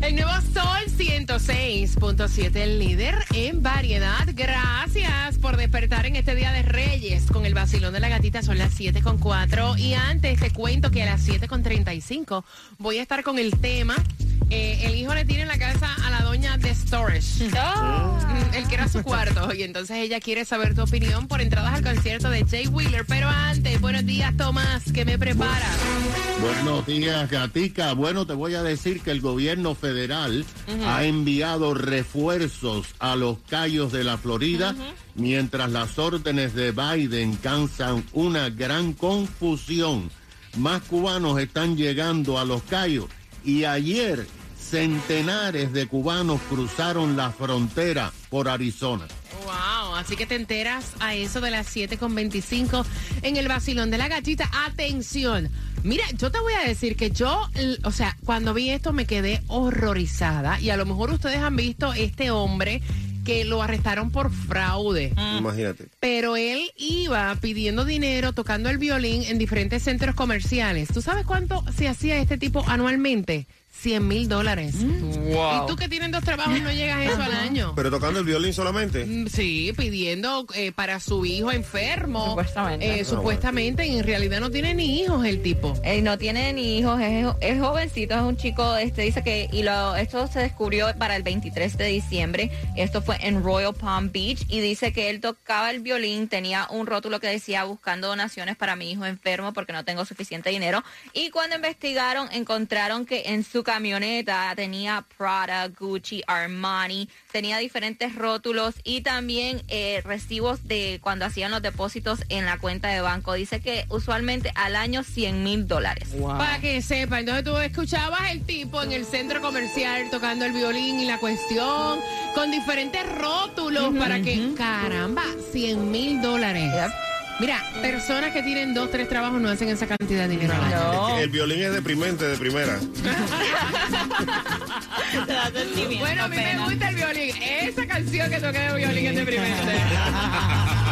El nuevo Sol 106.7, el líder en variedad. Gracias por despertar en este día de Reyes con el vacilón de la gatita. Son las 7.4 y antes te cuento que a las 7.35 voy a estar con el tema eh, el hijo le tiene en la casa a la doña de Storage. Oh. Él quiere su cuarto y entonces ella quiere saber tu opinión por entradas al concierto de Jay Wheeler. Pero antes, buenos días, Tomás, ¿qué me prepara? Buenos días, Gatica. Bueno, te voy a decir que el gobierno federal ha enviado refuerzos a los callos de la Florida. Mientras las órdenes de Biden cansan una gran confusión, más cubanos están llegando a los callos y ayer centenares de cubanos cruzaron la frontera por Arizona. Wow, así que te enteras a eso de las 7.25 en el vacilón de la gatita. Atención. Mira, yo te voy a decir que yo, o sea, cuando vi esto me quedé horrorizada y a lo mejor ustedes han visto este hombre que lo arrestaron por fraude. Mm. Imagínate. Pero él iba pidiendo dinero, tocando el violín en diferentes centros comerciales. ¿Tú sabes cuánto se hacía este tipo anualmente? 100 mil dólares. Mm. Y tú que tienes dos trabajos no llegas a eso al año. ¿Pero tocando el violín solamente? Mm, sí, pidiendo eh, para su hijo enfermo. Supuestamente. Eh, supuestamente, y en realidad no tiene ni hijos el tipo. Él no tiene ni hijos, es, jovencito, es un chico, este dice que, y lo, esto se descubrió para el 23 de diciembre, esto fue en Royal Palm Beach, y dice que él tocaba el violín, tenía un rótulo que decía buscando donaciones para mi hijo enfermo porque no tengo suficiente dinero, y cuando investigaron encontraron que en su camioneta tenía Prada, Gucci, Armani, tenía diferentes rótulos y también eh, recibos de cuando hacían los depósitos en la cuenta de banco. Dice que usualmente al año 100 mil dólares. Para que sepa, entonces tú escuchabas el tipo en el centro comercial tocando el violín y la cuestión con diferentes rótulos para que, caramba, 100 mil dólares. Mira, personas que tienen dos, tres trabajos no hacen esa cantidad de dinero. No. El violín es deprimente de primera. bueno, a mí me gusta el violín. Esa canción que toqué de violín es deprimente.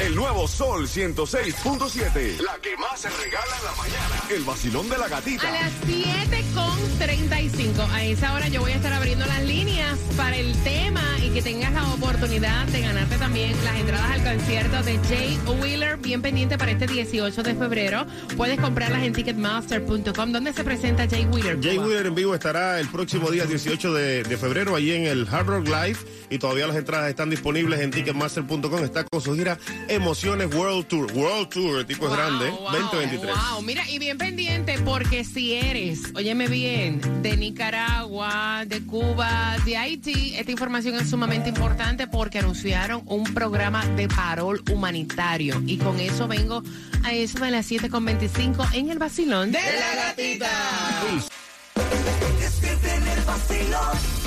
El nuevo Sol 106.7. La que más se regala en la mañana. El vacilón de la gatita. A las 7.35. A esa hora yo voy a estar abriendo las líneas para el tema y que tengas la oportunidad de ganarte también las entradas al concierto de Jay Wheeler. Bien pendiente para este 18 de febrero. Puedes comprarlas en ticketmaster.com. ¿Dónde se presenta Jay Wheeler? Jay Wheeler en vivo estará el próximo día 18 de, de febrero allí en el Hard Rock Live. Y todavía las entradas están disponibles en ticketmaster.com. Está con su gira Emociones World Tour. World Tour, el tipo es grande, 2023. Wow, mira, y bien pendiente porque si eres, óyeme bien, de Nicaragua, de Cuba, de Haití, esta información es sumamente importante porque anunciaron un programa de parol humanitario. Y con eso vengo a eso de las 7.25 en el vacilón de, la gatita. el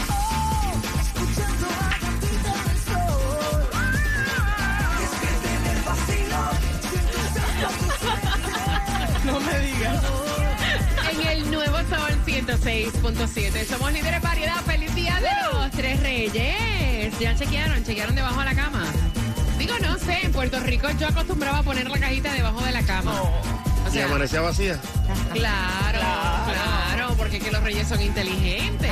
106.7. Somos líderes variedad. Feliz día de los tres reyes. Ya chequearon, chequearon debajo de la cama. Digo, no sé, en Puerto Rico yo acostumbraba a poner la cajita debajo de la cama. O sea, ¿Y amanecía vacía? Claro, claro, porque que los reyes son inteligentes.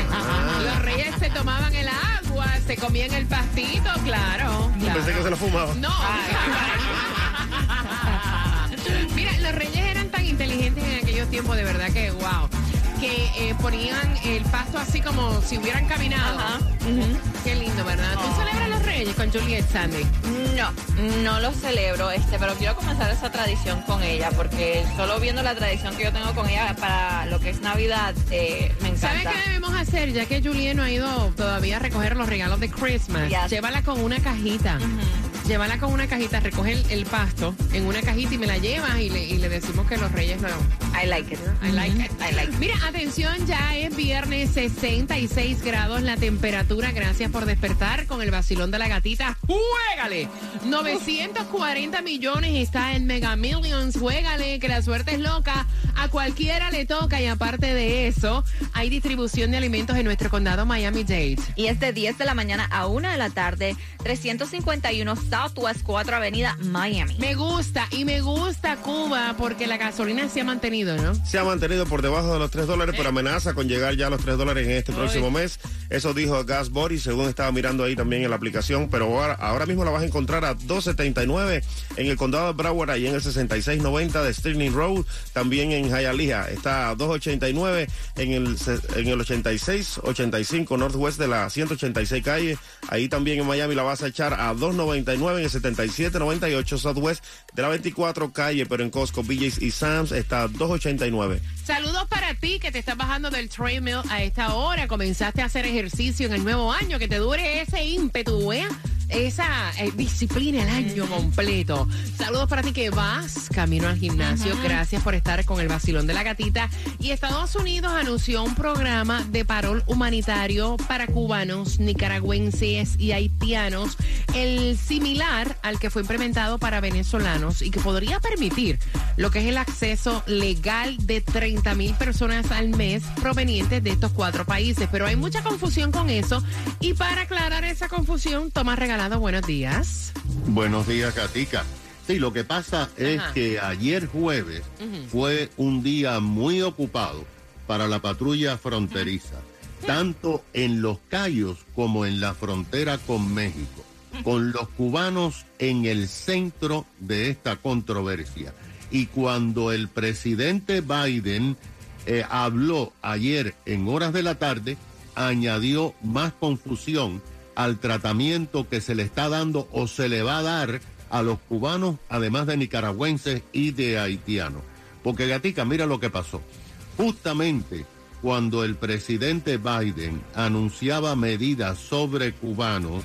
Los reyes se tomaban el agua, se comían el pastito, claro. Pensé que se lo fumaban. No. Mira, los reyes eran tan inteligentes en aquellos tiempos, de verdad que wow. Que eh, ponían el pasto así como si hubieran caminado. Ajá. Qué lindo, ¿verdad? ¿Tú oh. celebras los reyes con Juliet Sandy? No, no lo celebro, este, pero quiero comenzar esa tradición con ella, porque solo viendo la tradición que yo tengo con ella para lo que es Navidad, eh, me encanta. ¿Sabes qué debemos hacer? Ya que Juliet no ha ido todavía a recoger los regalos de Christmas, llévala con una cajita llévala con una cajita, recoge el, pasto en una cajita y me la llevas y le, decimos que los reyes no. I like it. I like it. I like Mira, atención, ya es viernes, 66 grados la temperatura. Gracias por despertar con el vacilón de la gatita. ¡Juégale! 940 millones está en Mega Millions. Juégale, que la suerte es loca. A cualquiera le toca. Y aparte de eso, hay distribución de alimentos en nuestro condado Miami-Dade. Y es de 10 de la mañana a 1 de la tarde, 351 Southwest 4 Avenida, Miami. Me gusta y me gusta Cuba porque la gasolina se ha mantenido, ¿no? Se ha mantenido por debajo de los 3 dólares, pero amenaza con llegar ya a los 3 dólares en este próximo mes. Eso dijo Gas Body, según estaba mirando ahí también en la aplicación, pero ahora, ahora mismo la vas a encontrar a 2.79 en el condado de Broward, ahí en el 6690 de Stirling Road, también en Hialeah. Está a 2.89 en el, en el 86, 85 Northwest de la 186 calle. Ahí también en Miami la vas a echar a 2.99 en el 7798 Southwest de la 24 calle, pero en Costco, BJ's y Sam's está a 2.89. Saludos para ti que te estás bajando del treadmill a esta hora. Comenzaste a hacer ejercicio en el nuevo año. Que te dure ese ímpetu, ¿eh? Esa eh, disciplina el año completo. Saludos para ti que vas camino al gimnasio. Gracias por estar con el vacilón de la gatita. Y Estados Unidos anunció un programa de parol humanitario para cubanos, nicaragüenses y haitianos, el similar al que fue implementado para venezolanos y que podría permitir lo que es el acceso legal de 30 mil personas al mes provenientes de estos cuatro países. Pero hay mucha confusión con eso y para aclarar esa confusión, toma regalado buenos días. Buenos días, Katica. Sí, lo que pasa es que ayer jueves fue un día muy ocupado para la patrulla fronteriza, tanto en Los Cayos como en la frontera con México, con los cubanos en el centro de esta controversia. Y cuando el presidente Biden eh, habló ayer en horas de la tarde, añadió más confusión al tratamiento que se le está dando o se le va a dar a los cubanos, además de nicaragüenses y de haitianos. Porque Gatica, mira lo que pasó. Justamente cuando el presidente Biden anunciaba medidas sobre cubanos,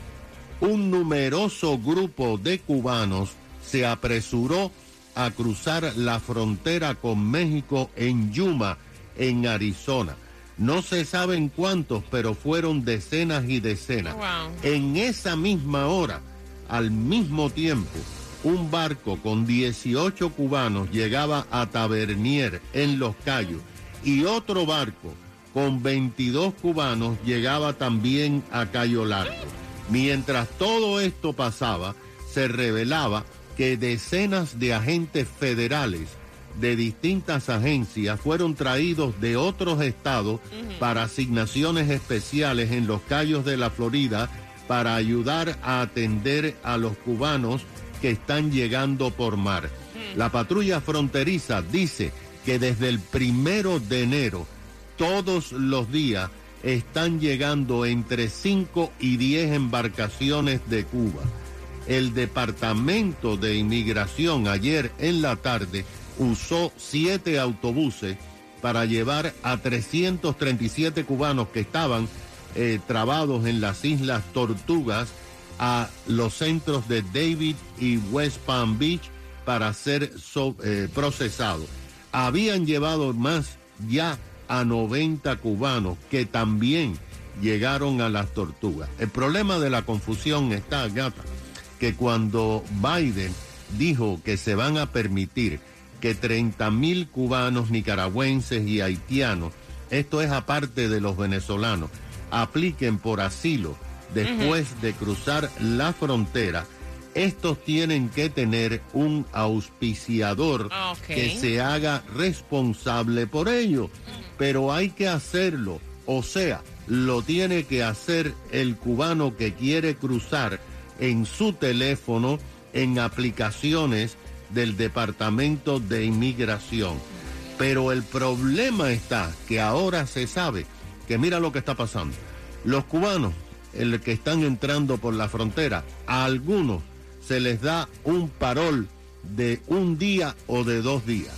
un numeroso grupo de cubanos se apresuró a cruzar la frontera con México en Yuma, en Arizona. No se saben cuántos, pero fueron decenas y decenas. En esa misma hora, al mismo tiempo, un barco con 18 cubanos llegaba a Tabernier en Los Cayos y otro barco con 22 cubanos llegaba también a Cayo Largo. Mientras todo esto pasaba, se revelaba que decenas de agentes federales de distintas agencias fueron traídos de otros estados para asignaciones especiales en los callos de la Florida para ayudar a atender a los cubanos que están llegando por mar. La patrulla fronteriza dice que desde el primero de enero, todos los días, están llegando entre 5 y 10 embarcaciones de Cuba. El Departamento de Inmigración ayer en la tarde usó siete autobuses para llevar a 337 cubanos que estaban eh, trabados en las Islas Tortugas a los centros de David y West Palm Beach para ser eh, procesados. Habían llevado más ya a 90 cubanos que también llegaron a las tortugas. El problema de la confusión está, gata, que cuando Biden dijo que se van a permitir que 30 mil cubanos, nicaragüenses y haitianos, esto es aparte de los venezolanos, apliquen por asilo después de cruzar la frontera, estos tienen que tener un auspiciador que se haga responsable por ello. Pero hay que hacerlo. O sea, lo tiene que hacer el cubano que quiere cruzar en su teléfono, en aplicaciones del Departamento de Inmigración. Pero el problema está que ahora se sabe que mira lo que está pasando. Los cubanos, el que están entrando por la frontera, a algunos se les da un parol de un día o de dos días.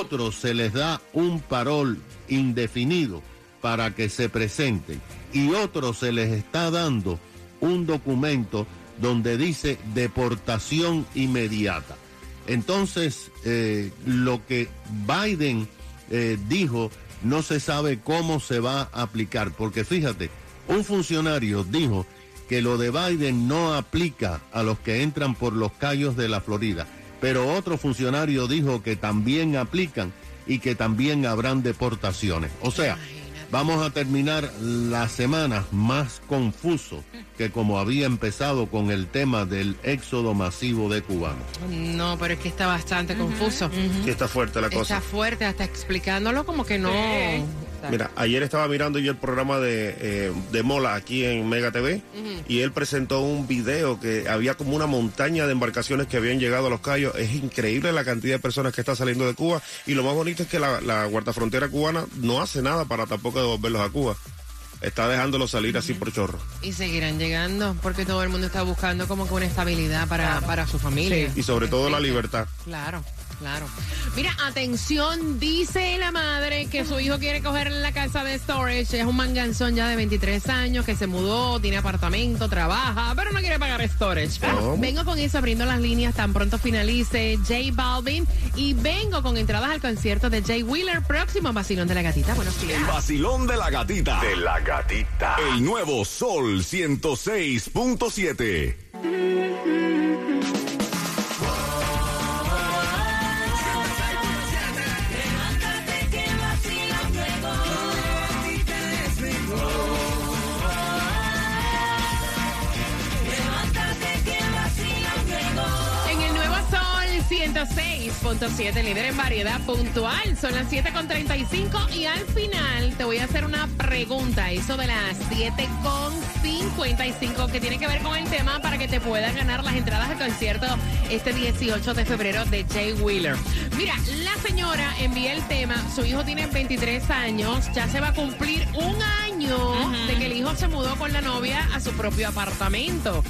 Otros se les da un parol indefinido para que se presenten. Y otros se les está dando un documento donde dice deportación inmediata. Entonces, eh, lo que Biden eh, dijo no se sabe cómo se va a aplicar, porque fíjate, un funcionario dijo que lo de Biden no aplica a los que entran por los callos de la Florida, pero otro funcionario dijo que también aplican y que también habrán deportaciones. O sea, vamos a terminar la semana más confuso que como había empezado con el tema del éxodo masivo de cubanos. No, pero es que está bastante confuso. Sí, está fuerte la cosa. Está fuerte, hasta explicándolo como que no. Mira, ayer estaba mirando yo el programa de, eh, de Mola aquí en Mega TV y él presentó un video que había como una montaña de embarcaciones que habían llegado a los Cayos. Es increíble la cantidad de personas que está saliendo de Cuba y lo más bonito es que la, la guardafrontera cubana no hace nada para tampoco devolverlos a Cuba. Está dejándolos salir así por chorro. Y seguirán llegando porque todo el mundo está buscando como que una estabilidad para, para su familia. Y sobre todo la libertad. Claro, claro. Mira, atención, dice la madre que su hijo quiere coger la casa de storage. Es un manganzón ya de 23 años que se mudó, tiene apartamento, trabaja, pero no quiere pagar storage. ¿Cómo? Vengo con eso abriendo las líneas tan pronto finalice J Balvin y vengo con entradas al concierto de Jay Wheeler, próximo vacilón de la gatita. Buenos días. El vacilón de la gatita. De la gatita. El nuevo Sol 106.7. 106.7, líder en variedad puntual. Son las 7.35 y al final te voy a hacer una pregunta, eso de las 7.55, que tiene que ver con el tema para que te puedan ganar las entradas al concierto este 18 de febrero de Jay Wheeler. Mira, la señora envía el tema, su hijo tiene 23 años, ya se va a cumplir un año de que el hijo se mudó con la novia a su propio apartamento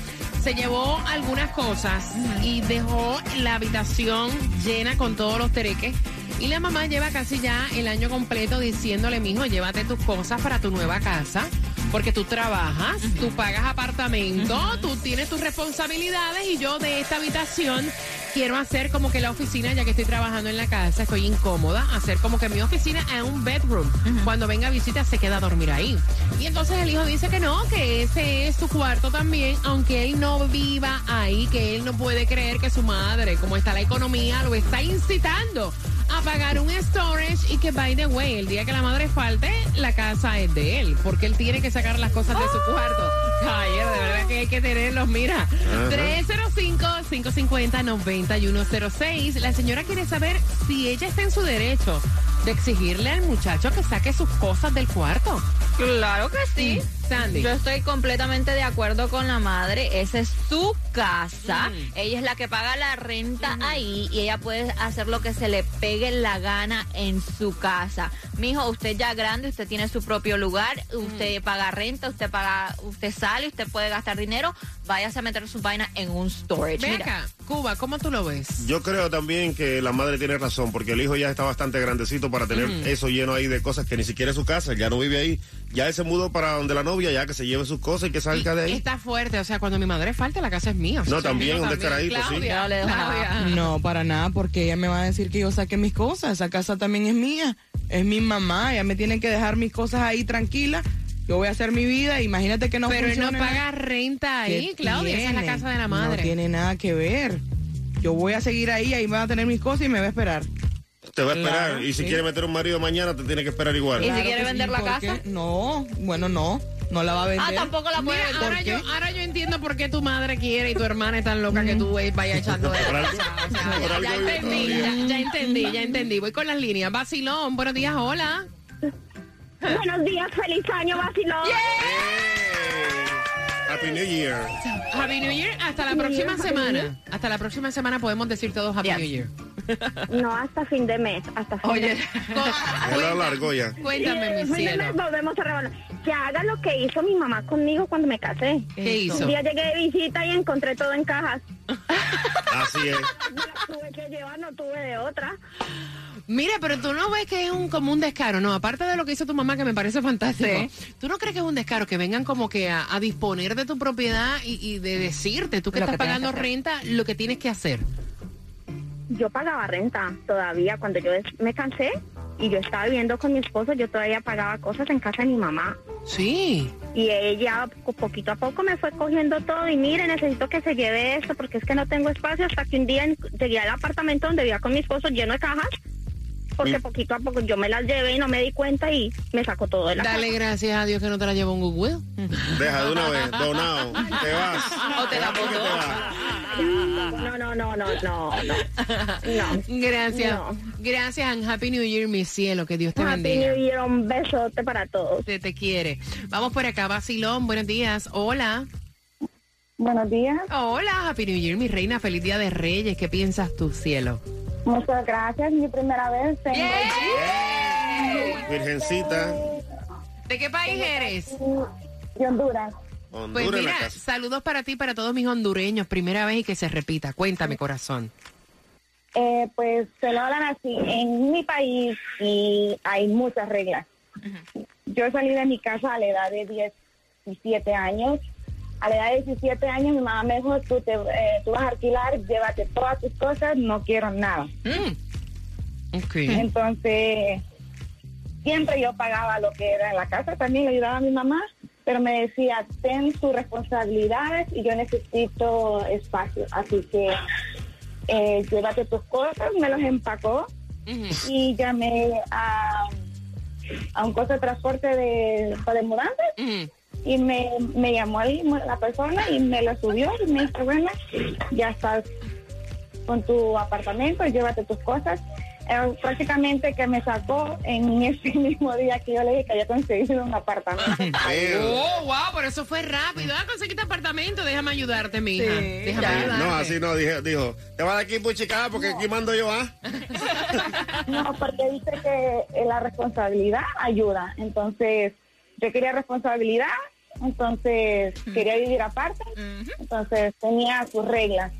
se llevó algunas cosas y dejó la habitación llena con todos los tereques. Y la mamá lleva casi ya el año completo diciéndole, mijo, llévate tus cosas para tu nueva casa. Porque tú trabajas, tú pagas apartamento, tú tienes tus responsabilidades y yo de esta habitación quiero hacer como que la oficina, ya que estoy trabajando en la casa, estoy incómoda, hacer como que mi oficina es un bedroom. Cuando venga visita se queda a dormir ahí. Y entonces el hijo dice que no, que ese es su cuarto también, aunque él no viva ahí, que él no puede creer que su madre, como está la economía, lo está incitando a pagar un storage y que, by the way, el día que la madre falte, la casa es de él, porque él tiene que sacar las cosas de su cuarto. Caballero, de verdad que hay que tenerlos, mira. 305-550-9106. La señora quiere saber si ella está en su derecho de exigirle al muchacho que saque sus cosas del cuarto. Claro que sí. Sandy. Yo estoy completamente de acuerdo con la madre. Esa es su casa. Mm. Ella es la que paga la renta ahí y ella puede hacer lo que se le pegue la gana en su casa. Mijo, usted ya grande, usted tiene su propio lugar, usted paga renta, usted paga, usted sale, usted puede gastar dinero. Váyase a meter su vaina en un storage. Ven Mira, acá, Cuba, ¿cómo tú lo ves? Yo creo también que la madre tiene razón, porque el hijo ya está bastante grandecito para tener eso lleno ahí de cosas que ni siquiera es su casa, ya no vive ahí. Ya él se mudó para donde la novia, ya que se lleve sus cosas y que salga de ahí. Está fuerte, o sea, cuando mi madre falte, la casa es mía. No, también, un descaradito, sí. Claudia, No. No, para nada, porque ella me va a decir que yo saque mis cosas. Esa casa también es mía. Es mi mamá. Ella me tiene que dejar mis cosas ahí tranquilas. Yo voy a hacer mi vida. Imagínate que no Pero él no paga renta ahí, ¿Qué Claudia. Esa es la tiene? casa de la No madre. tiene nada que ver. Yo voy a seguir ahí, ahí van a tener mis cosas y me va a esperar. Te va a esperar. Claro, y si sí. quiere meter un marido mañana, te tiene que esperar igual. ¿Y si quiere vender la ¿por casa? qué? No, bueno, no. No la va a vender. Ah, tampoco la puede Mira, vender. ahora ¿Por yo, qué? ahora yo entiendo por qué tu madre quiere y tu hermana es tan loca que tú eh, vayas echando de O sea, ya, entendí, ya, entendí, ya entendí. Voy con las líneas. Vacilón, buenos días, hola. Buenos días, feliz año, vacilón. Happy New Year. Happy New Year, hasta la próxima semana. Hasta la próxima semana podemos decir todos Happy Yes. New Year. No hasta fin de mes, hasta fin Oye, de mes. Lo largo ya. Cuéntame, Sí, mi fin de cielo. mes volvemos a rebanar. Que haga lo que hizo mi mamá conmigo cuando me casé. ¿Qué hizo? Un día llegué de visita y encontré todo en cajas. Así es. Las tuve que llevar, no tuve de otra. Mira, pero tú no ves que es un como un descaro, no, aparte de lo que hizo tu mamá que me parece fantástico. ¿Tú no crees que es un descaro que vengan como que a, a disponer de tu propiedad y, y de decirte, tú que Lo estás que pagando que renta, lo que tienes que hacer? Yo pagaba renta todavía cuando yo me cansé y yo estaba viviendo con mi esposo, yo todavía pagaba cosas en casa de mi mamá. Sí. Y ella po- poquito a poco me fue cogiendo todo y mire, necesito que se lleve esto porque es que no tengo espacio hasta que un día llegué al apartamento donde vivía con mi esposo lleno de cajas porque Mm. poquito a poco yo me las llevé y no me di cuenta y me sacó todo de la Dale casa. gracias a Dios que no te la llevó un Goodwill. Deja de una vez, donado, te vas. O te la ¿Por No, no, no, no, no, no. No. Gracias. No. Gracias and Happy New Year, mi cielo. Que Dios te Happy bendiga. New Year, un besote para todos. Te, te quiere. Vamos por acá, Basilón. Buenos días. Hola. Buenos días. Hola, Happy New Year, mi reina. Feliz Día de Reyes. ¿Qué piensas tú, cielo? Muchas gracias. Mi primera vez. Tengo Virgencita, ¿De qué país eres? de Honduras. Honduras Pues en la mira, casa. saludos para ti, para todos mis hondureños. Primera vez y que se repita. Cuéntame, corazón. Eh, pues se lo hablan así en mi país y hay muchas reglas. Yo salí de mi casa a la edad de 17 años. A la edad de 17 años mi mamá me dijo, tú, te, eh, tú vas a alquilar, llévate todas tus cosas, no quiero nada. Mm. Entonces, siempre yo pagaba lo que era en la casa, también le ayudaba a mi mamá, pero me decía, ten tus responsabilidades y yo necesito espacio. Así que eh, llévate tus cosas, me los empacó y llamé a, a un costo de transporte de, de mudanzas y me, me llamó ahí la persona y me lo subió y me dijo, bueno, ya estás con tu apartamento, llévate tus cosas. Eh, prácticamente que me sacó en ese mismo día que yo le dije que había conseguido un apartamento. Pero- Oh, wow, por eso fue rápido. Ah, conseguiste apartamento. Déjame ayudarte, mija. Sí, Déjame ya. ayudarte. No, así no, dije, dijo, te vas de aquí, puchicada, porque aquí mando yo, ¿ah? No, porque dice que eh, la responsabilidad ayuda. Entonces, yo quería responsabilidad, entonces quería vivir aparte, entonces tenía sus reglas.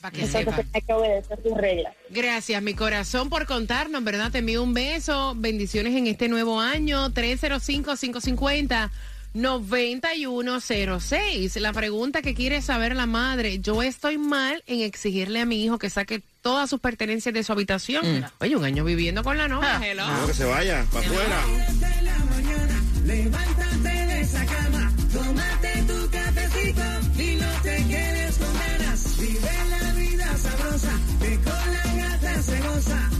Para que Entonces sepa. tenía que obedecer sus reglas. Gracias, mi corazón, por contarnos, ¿verdad? Te envío un beso. Bendiciones en este nuevo año. 305-550-9106. La pregunta que quiere saber la madre. Yo estoy mal en exigirle a mi hijo que saque todas sus pertenencias de su habitación. Oye, un año viviendo con la novia. hello. No, que se vaya, para afuera. Gata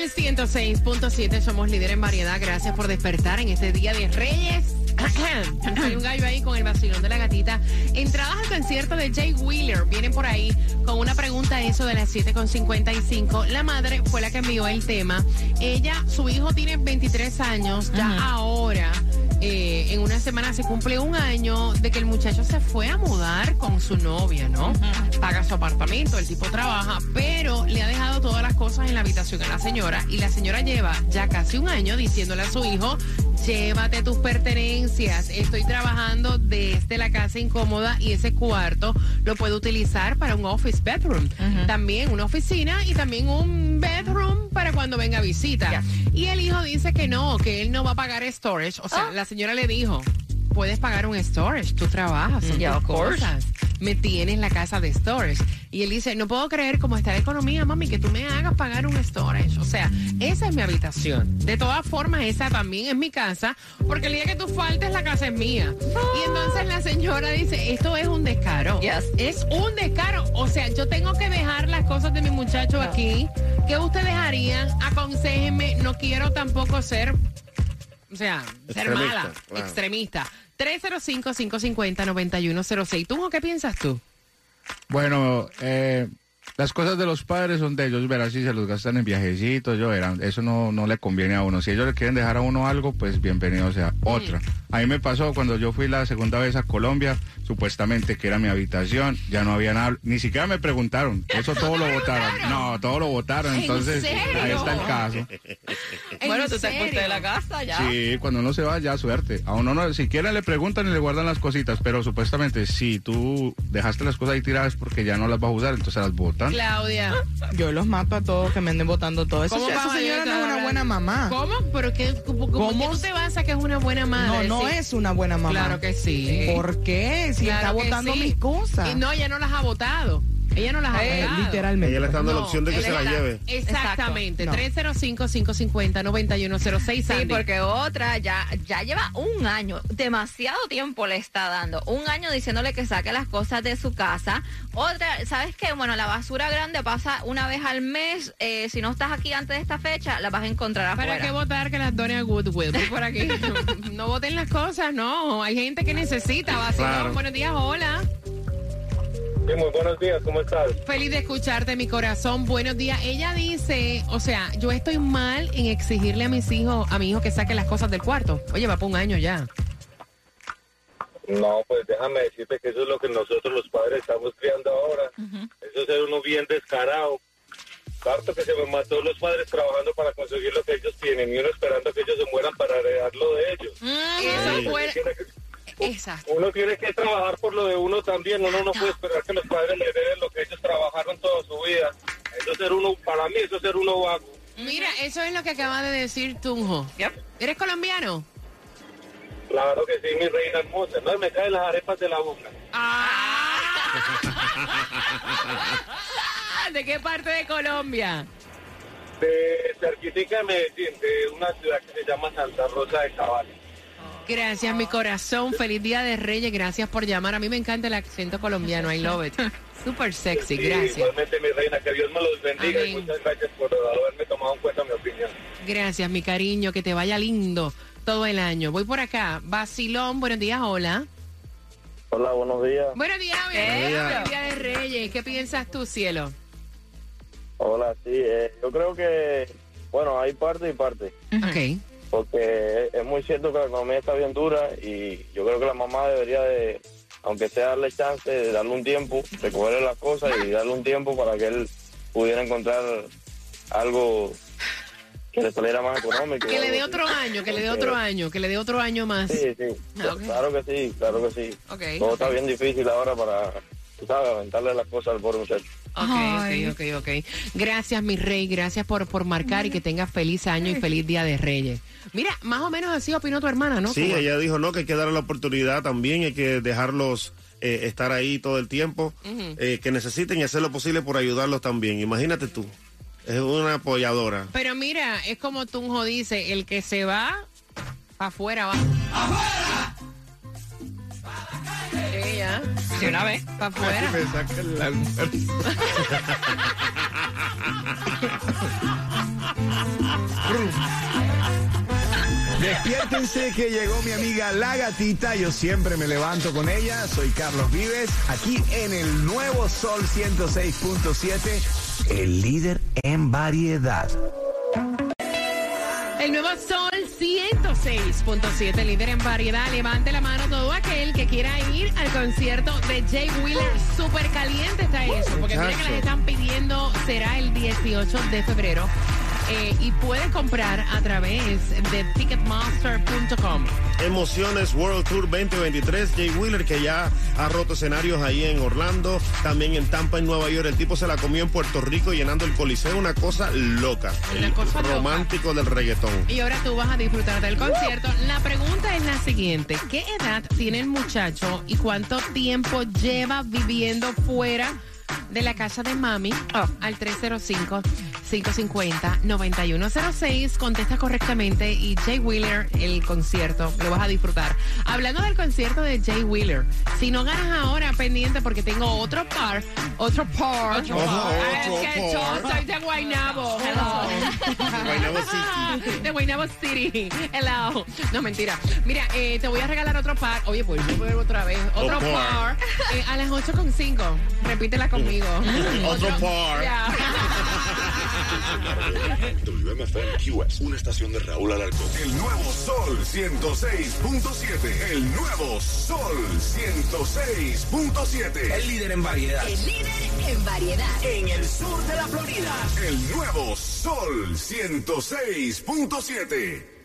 nuevo Sol 106.7 somos líder en variedad. Gracias por despertar en este día de Reyes. Hay un gallo ahí con el vacilón de la gatita. Entradas al concierto de Jay Wheeler. Vienen por ahí con una pregunta eso de las 7.55. La madre fue la que envió el tema. Ella, su hijo tiene 23 años. Ya ahora, eh, en una semana se cumple un año de que el muchacho se fue a mudar con su novia, ¿no? Paga su apartamento, el tipo trabaja, pero le ha dejado todas las cosas en la habitación a la señora y la señora lleva ya casi un año diciéndole a su hijo, llévate tus pertenencias, estoy trabajando desde la casa incómoda y ese cuarto lo puedo utilizar para un office bedroom, también una oficina y también un bedroom para cuando venga visita. Y el hijo dice que no, que él no va a pagar storage, o sea, la señora le dijo, puedes pagar un storage, tú trabajas, son Yeah, tus cosas. Me tienes la casa de storage. Y él dice, no puedo creer cómo está la economía, mami, que tú me hagas pagar un storage. O sea, esa es mi habitación. De todas formas, esa también es mi casa, porque el día que tú faltes, la casa es mía. Y entonces la señora dice, esto es un descaro. Yes. Es un descaro. O sea, yo tengo que dejar las cosas de mi muchacho aquí. ¿Qué ustedes harían? Aconséjenme. No quiero tampoco ser o sea, ser Extremista, mala, claro. extremista. 305-550-9106. ¿Tú qué piensas tú? Bueno, eh, las cosas de los padres son de ellos, verás si se los gastan en viajecitos, yo verán, eso no, no le conviene a uno. Si ellos le quieren dejar a uno algo, pues bienvenido sea. Otra. A mí me pasó cuando yo fui la segunda vez a Colombia, supuestamente que era mi habitación, ya no había nada, ni siquiera me preguntaron, eso todo lo votaron. No, todo lo votaron, ¿En entonces serio? ahí está el caso. Bueno, ¿En tú te fuiste de la casa ya. Sí, cuando uno se va ya suerte. A uno no, si quieren le preguntan y le guardan las cositas, pero supuestamente si tú dejaste las cosas ahí tiradas porque ya no las vas a usar, entonces las botan. Claudia. Yo los mato a todos que me anden votando todo eso. ¿Cómo Esa señora no es una buena mamá. ¿Cómo? ¿Pero qué, cómo, cómo- ¿Cómo? qué tú te vas a que es una buena No, madre? no Sí. es una buena mamá. Claro que sí. ¿Por qué? Si Claro está votando sí. mis cosas. Y no, ella no las ha votado. Ella no las ha Eh, votado. literalmente. Ella le está dando la No, opción de que se la lleve. Exactamente. Exacto. 305-550-9106. Sí, porque otra ya, ya lleva un año, demasiado tiempo le está dando, un año diciéndole que saque las cosas de su casa. Otra, ¿sabes qué? Bueno, la basura grande pasa una vez al mes. eh, si no estás aquí antes de esta fecha, la vas a encontrar ¿Para afuera. qué votar que las done a Goodwill? Por aquí. no voten las cosas, no. Hay gente que necesita. Vacilón. Claro. Buenos días, hola. Sí, muy buenos días, ¿cómo estás? Feliz de escucharte, mi corazón. Buenos días. Ella dice, o sea, yo estoy mal en exigirle a mis hijos, a mi hijo que saque las cosas del cuarto. Oye, va por un año ya. No, pues déjame decirte que eso es lo que nosotros los padres estamos criando ahora. Eso es ser uno bien descarado. Harto que se me mató los padres trabajando para conseguir lo que ellos tienen y uno esperando que ellos se mueran para heredarlo de ellos. Eso Uno fue... Exacto. Uno tiene que trabajar por lo de uno también. Uno no puede esperar que los padres le hereden lo que ellos trabajaron toda su vida. Eso es ser uno, para mí eso es ser uno vago. Mira, eso es lo que acaba de decir Tunjo. Yep. ¿Eres colombiano? Claro que sí, mi reina hermosa. No me caen las arepas de la boca. Ah, ¿De qué parte de Colombia? De cerquitica de Medellín, de una ciudad que se llama Santa Rosa de Caballo. Gracias, mi corazón. Feliz Día de Reyes. Gracias por llamar. A mí me encanta el acento colombiano. I love it. Super sexy. Sí, Gracias. Igualmente, mi reina, que Dios me los bendiga y muchas gracias por haberme tomado en cuenta mi opinión. Gracias, mi cariño. Que te vaya lindo todo el año. Voy por acá. Basilón, buenos días. Hola. Hola, buenos días. Buenos días. Feliz Día de Reyes. ¿Qué piensas tú, cielo? Hola, sí, eh, yo creo que, bueno, hay parte y parte, Ok. Porque es, es muy cierto que la economía está bien dura y yo creo que la mamá debería de, aunque sea darle chance, de darle un tiempo, recogerle las cosas y darle un tiempo para que él pudiera encontrar algo que le saliera más económico. Que le dé así. otro año, que le dé otro año, que le dé otro año más. Sí, sí, Ah, claro que sí, claro que sí. Ok. Todo está bien difícil ahora para, tú sabes, aventarle las cosas al pobre muchacho. Ok, ok, ok, ok. Gracias, mi rey. Gracias por, por marcar y que tengas feliz año y feliz Día de Reyes. Mira, más o menos así opinó tu hermana, ¿no? Sí, ella dijo no, que hay que darle la oportunidad también, hay que dejarlos eh, estar ahí todo el tiempo, eh, que necesiten y hacer lo posible por ayudarlos también. Imagínate tú, es una apoyadora. Pero mira, es como Tunjo dice, el que se va, afuera va. ¡Afuera! De una vez. para afuera. Me saca el almuerzo. Despiértense que llegó mi amiga La Gatita. Yo siempre me levanto con ella. Soy Carlos Vives, aquí en el nuevo Sol 106.7, el líder en variedad. El nuevo Sol 106.7, líder en variedad. Levante la mano todo aquel que quiera ir al concierto de Jay Wheeler. Súper caliente está eso, porque mira que las están pidiendo, será el 18 de febrero. Eh, y puedes comprar a través de ticketmaster.com. Emociones World Tour 2023, Jay Wheeler que ya ha roto escenarios ahí en Orlando, también en Tampa, en Nueva York. El tipo se la comió en Puerto Rico llenando el coliseo, una cosa loca. Una el cosa loca. romántico del reggaetón. Y ahora tú vas a disfrutar del concierto. La pregunta es la siguiente. ¿Qué edad tiene el muchacho y cuánto tiempo lleva viviendo fuera de la casa de mami? Oh. Al 1-833-550-9106. Contesta correctamente y Jay Wheeler, el concierto, lo vas a disfrutar. Hablando del concierto de Jay Wheeler, si no ganas ahora, pendiente porque tengo otro par, otro par. Otro par. Es que par. yo soy de Guaynabo. Hello. Guaynabo City. De Guaynabo City. Hello. No, mentira. Mira, eh, te voy a regalar otro par. Oye, pues yo voy otra vez. Otro par. par. eh, a las 8.5. Repítela conmigo. Otro par. Ya. WMFM QS, una estación de Raúl Alarcón. El nuevo Sol 106.7. El nuevo Sol 106.7. El líder en variedad. El líder en variedad. En el sur de la Florida. El nuevo Sol 106.7.